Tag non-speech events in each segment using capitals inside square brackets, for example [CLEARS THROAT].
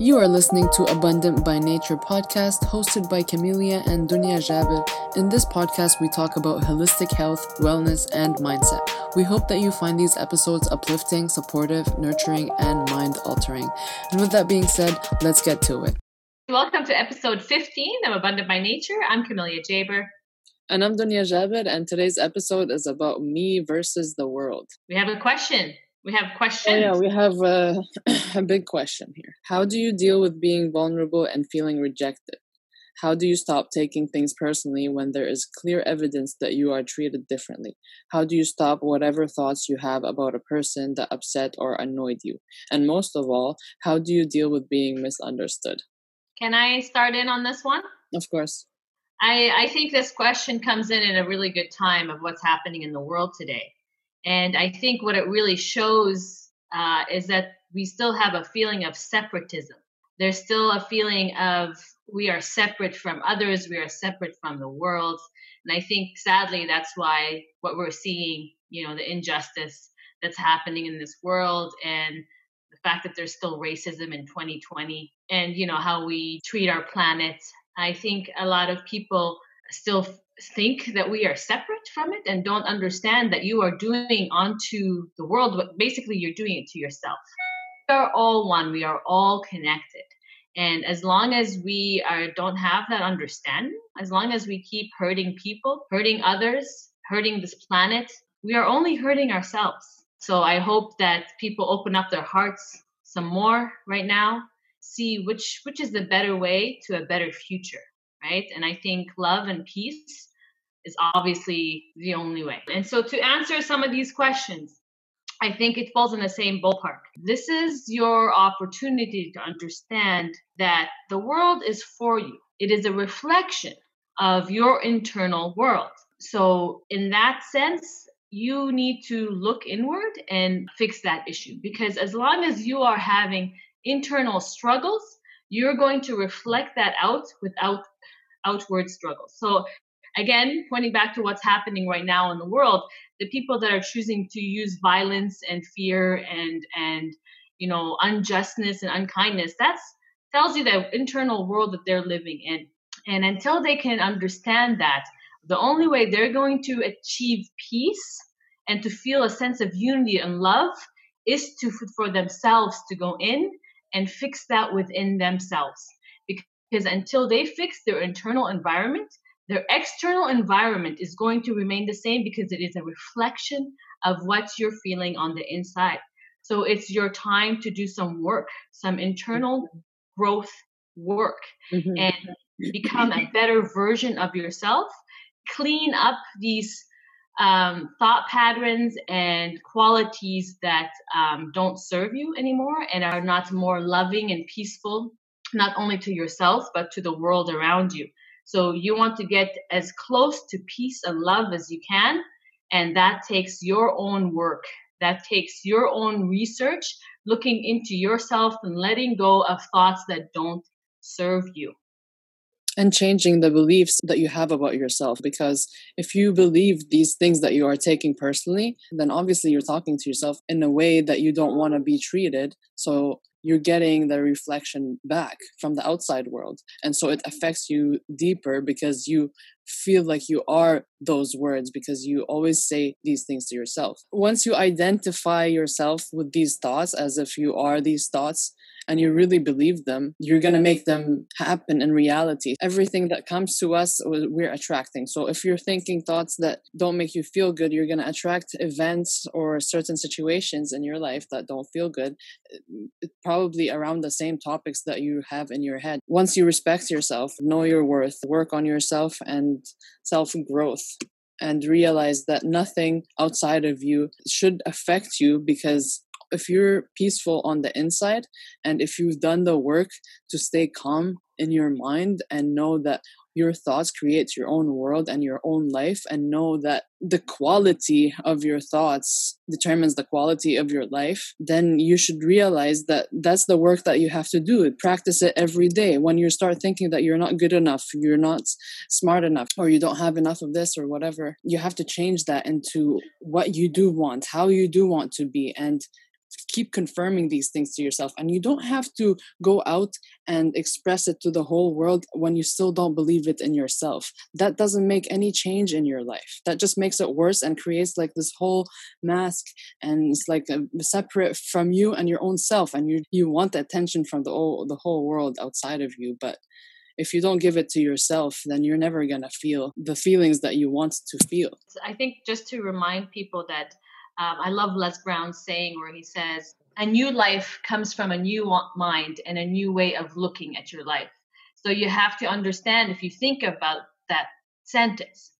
You are listening to Abundant by Nature podcast hosted by Camelia and Dunya Jabir. In this podcast, we talk about holistic health, wellness, and mindset. We hope that you find these episodes uplifting, supportive, nurturing, and mind altering. And with that being said, let's get to it. Welcome to episode 15 of Abundant by Nature. I'm Camelia Jaber. And I'm Dunya Jabir, and today's episode is about me versus the world. We have a question. We have questions. Oh, yeah, we have a, [CLEARS THROAT] a big question here. How do you deal with being vulnerable and feeling rejected? How do you stop taking things personally when there is clear evidence that you are treated differently? How do you stop whatever thoughts you have about a person that upset or annoyed you? And most of all, how do you deal with being misunderstood? Can I start in on this one? Of course. I, I think this question comes in at a really good time of what's happening in the world today. And I think what it really shows uh, is that we still have a feeling of separatism. There's still a feeling of we are separate from others, we are separate from the world. And I think sadly that's why what we're seeing, you know, the injustice that's happening in this world and the fact that there's still racism in 2020 and you know how we treat our planet. I think a lot of people still think that we are separate from it and don't understand that you are doing onto the world what basically you're doing it to yourself. We are all one, we are all connected. And as long as we are, don't have that understanding, as long as we keep hurting people, hurting others, hurting this planet, we are only hurting ourselves. So I hope that people open up their hearts some more right now, see which which is the better way to a better future, right? And I think love and peace is obviously the only way. And so to answer some of these questions, I think it falls in the same ballpark. This is your opportunity to understand that the world is for you. It is a reflection of your internal world. So, in that sense, you need to look inward and fix that issue because as long as you are having internal struggles, you're going to reflect that out without outward struggles. So again, pointing back to what's happening right now in the world, the people that are choosing to use violence and fear and and you know unjustness and unkindness, that's tells you the internal world that they're living in. And until they can understand that, the only way they're going to achieve peace and to feel a sense of unity and love is to for themselves to go in and fix that within themselves because until they fix their internal environment their external environment is going to remain the same because it is a reflection of what you're feeling on the inside. So it's your time to do some work, some internal growth work, mm-hmm. and become a better version of yourself. Clean up these um, thought patterns and qualities that um, don't serve you anymore and are not more loving and peaceful, not only to yourself, but to the world around you. So you want to get as close to peace and love as you can. And that takes your own work. That takes your own research, looking into yourself and letting go of thoughts that don't serve you. And changing the beliefs that you have about yourself. Because if you believe these things that you are taking personally, then obviously you're talking to yourself in a way that you don't want to be treated. So you're getting the reflection back from the outside world. And so it affects you deeper because you feel like you are those words because you always say these things to yourself. Once you identify yourself with these thoughts as if you are these thoughts, and you really believe them, you're going to make them happen in reality. Everything that comes to us, uh, we're attracting. So if you're thinking thoughts that don't make you feel good, you're going to attract events or certain situations in your life that don't feel good, uh, probably around the same topics that you have in your head. Once you respect yourself, know your worth, work on yourself and self growth and realize that nothing outside of you should affect you because if you're peaceful on the inside and if you've done the work to stay calm in your mind and know that your thoughts create your own world and your own life and know that the quality of your thoughts determines the quality of your life then you should realize that that's the work that you have to do. Practice it every day. When you start thinking that you're not good enough you're not smart enough or you don't have enough of this or whatever you have to change that into what you do want how you do want to be and keep confirming these things to yourself and you don't have to go out and express it to the whole world when you still don't believe it in yourself that doesn't make any change in your life that just makes it worse and creates like this whole mask and it's like a, separate from you and your own self and you you want attention from the whole the whole world outside of you but if you don't give it to yourself, then you're never going to feel the feelings that you want to feel. I think just to remind people that um, I love Les Brown's saying where he says, a new life comes from a new mind and a new way of looking at your life. So you have to understand if you think about that sentence,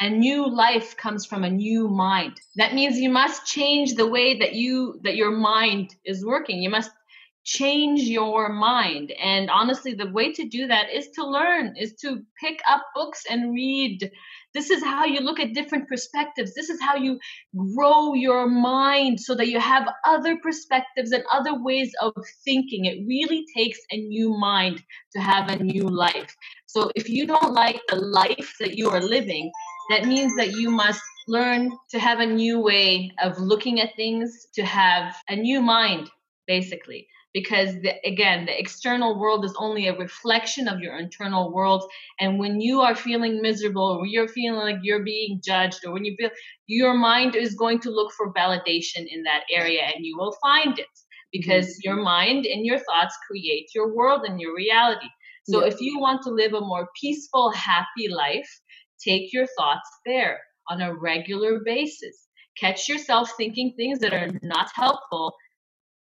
a new life comes from a new mind. That means you must change the way that you that your mind is working. You must change your mind. And honestly, the way to do that is to learn, is to pick up books and read this is how you look at different perspectives. This is how you grow your mind so that you have other perspectives and other ways of thinking. It really takes a new mind to have a new life. So if you don't like the life that you are living, that means that you must learn to have a new way of looking at things, to have a new mind, basically because the, again the external world is only a reflection of your internal world and when you are feeling miserable or you're feeling like you're being judged or when you feel your mind is going to look for validation in that area and you will find it because mm-hmm. your mind and your thoughts create your world and your reality so yeah. if you want to live a more peaceful happy life take your thoughts there on a regular basis catch yourself thinking things that are not helpful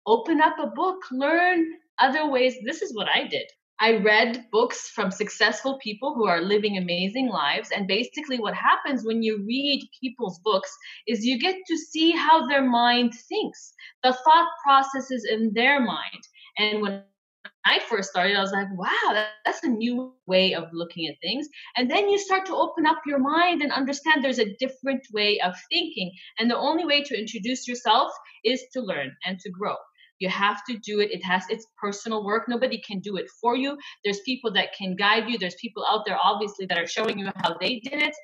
open up a book, learn other ways. This is what I did. I read books from successful people who are living amazing lives. And basically, what happens when you read people's books is you get to see how their mind thinks, the thought processes in their mind. And when I first started, I was like, wow, that's a new way of looking at things. And then you start to open up your mind and understand there's a different way of thinking. And the only way to introduce yourself is to learn and to grow. You have to do it. It has its personal work. Nobody can do it for you. There's people that can guide you. There's people out there, obviously, that are showing you how they did it,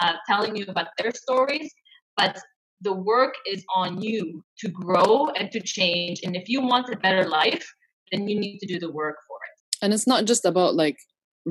uh, telling you about their stories. But the work is on you to grow and to change. And if you want a better life, then you need to do the work for it. And it's not just about like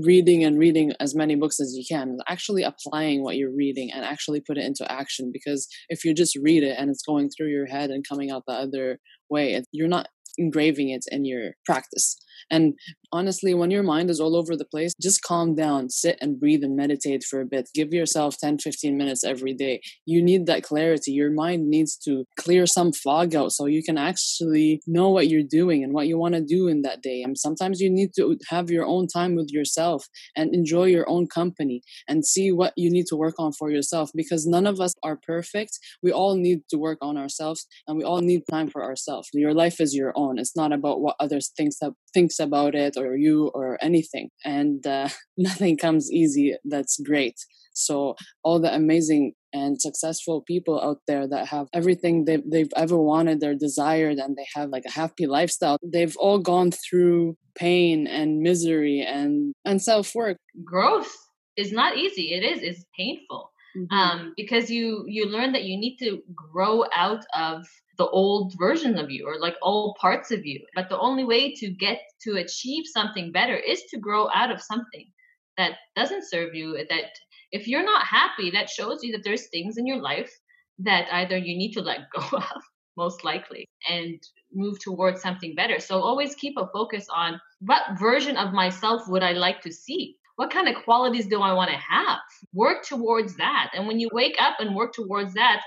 reading and reading as many books as you can actually applying what you're reading and actually put it into action because if you just read it and it's going through your head and coming out the other way you're not engraving it in your practice and honestly, when your mind is all over the place, just calm down, sit and breathe and meditate for a bit. Give yourself 10, 15 minutes every day. You need that clarity. Your mind needs to clear some fog out so you can actually know what you're doing and what you want to do in that day. And sometimes you need to have your own time with yourself and enjoy your own company and see what you need to work on for yourself because none of us are perfect. We all need to work on ourselves and we all need time for ourselves. Your life is your own. It's not about what others think thinks about it or you or anything and uh, [LAUGHS] nothing comes easy that's great so all the amazing and successful people out there that have everything they've, they've ever wanted they're desired and they have like a happy lifestyle they've all gone through pain and misery and and self-work growth is not easy it is it's painful mm-hmm. um, because you you learn that you need to grow out of the old version of you or like all parts of you. But the only way to get to achieve something better is to grow out of something that doesn't serve you. That if you're not happy, that shows you that there's things in your life that either you need to let [LAUGHS] go of, most likely, and move towards something better. So always keep a focus on what version of myself would I like to see? What kind of qualities do I want to have? Work towards that. And when you wake up and work towards that,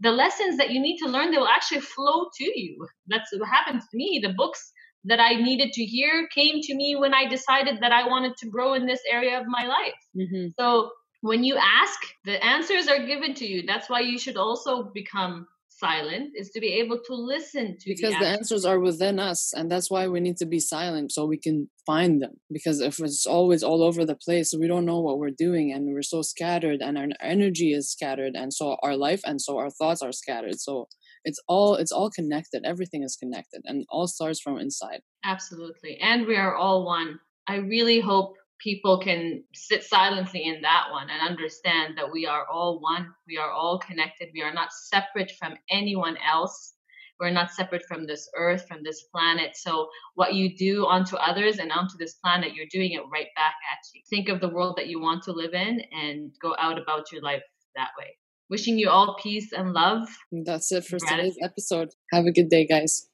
the lessons that you need to learn they will actually flow to you. That's what happened to me. The books that i needed to hear came to me when i decided that i wanted to grow in this area of my life. Mm-hmm. so when you ask the answers are given to you. That's why you should also become silent is to be able to listen to because the, the answers are within us and that's why we need to be silent so we can find them. Because if it's always all over the place we don't know what we're doing and we're so scattered and our energy is scattered and so our life and so our thoughts are scattered. So it's all it's all connected. Everything is connected and all starts from inside. Absolutely. And we are all one. I really hope people can sit silently in that one and understand that we are all one, we are all connected, we are not separate from anyone else. we're not separate from this earth, from this planet. So what you do onto others and onto this planet, you're doing it right back at you. Think of the world that you want to live in and go out about your life that way. Wishing you all peace and love. That's it for today's episode. Have a good day, guys.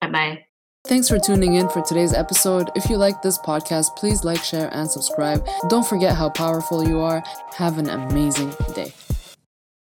Bye bye. Thanks for tuning in for today's episode. If you like this podcast, please like, share, and subscribe. Don't forget how powerful you are. Have an amazing day.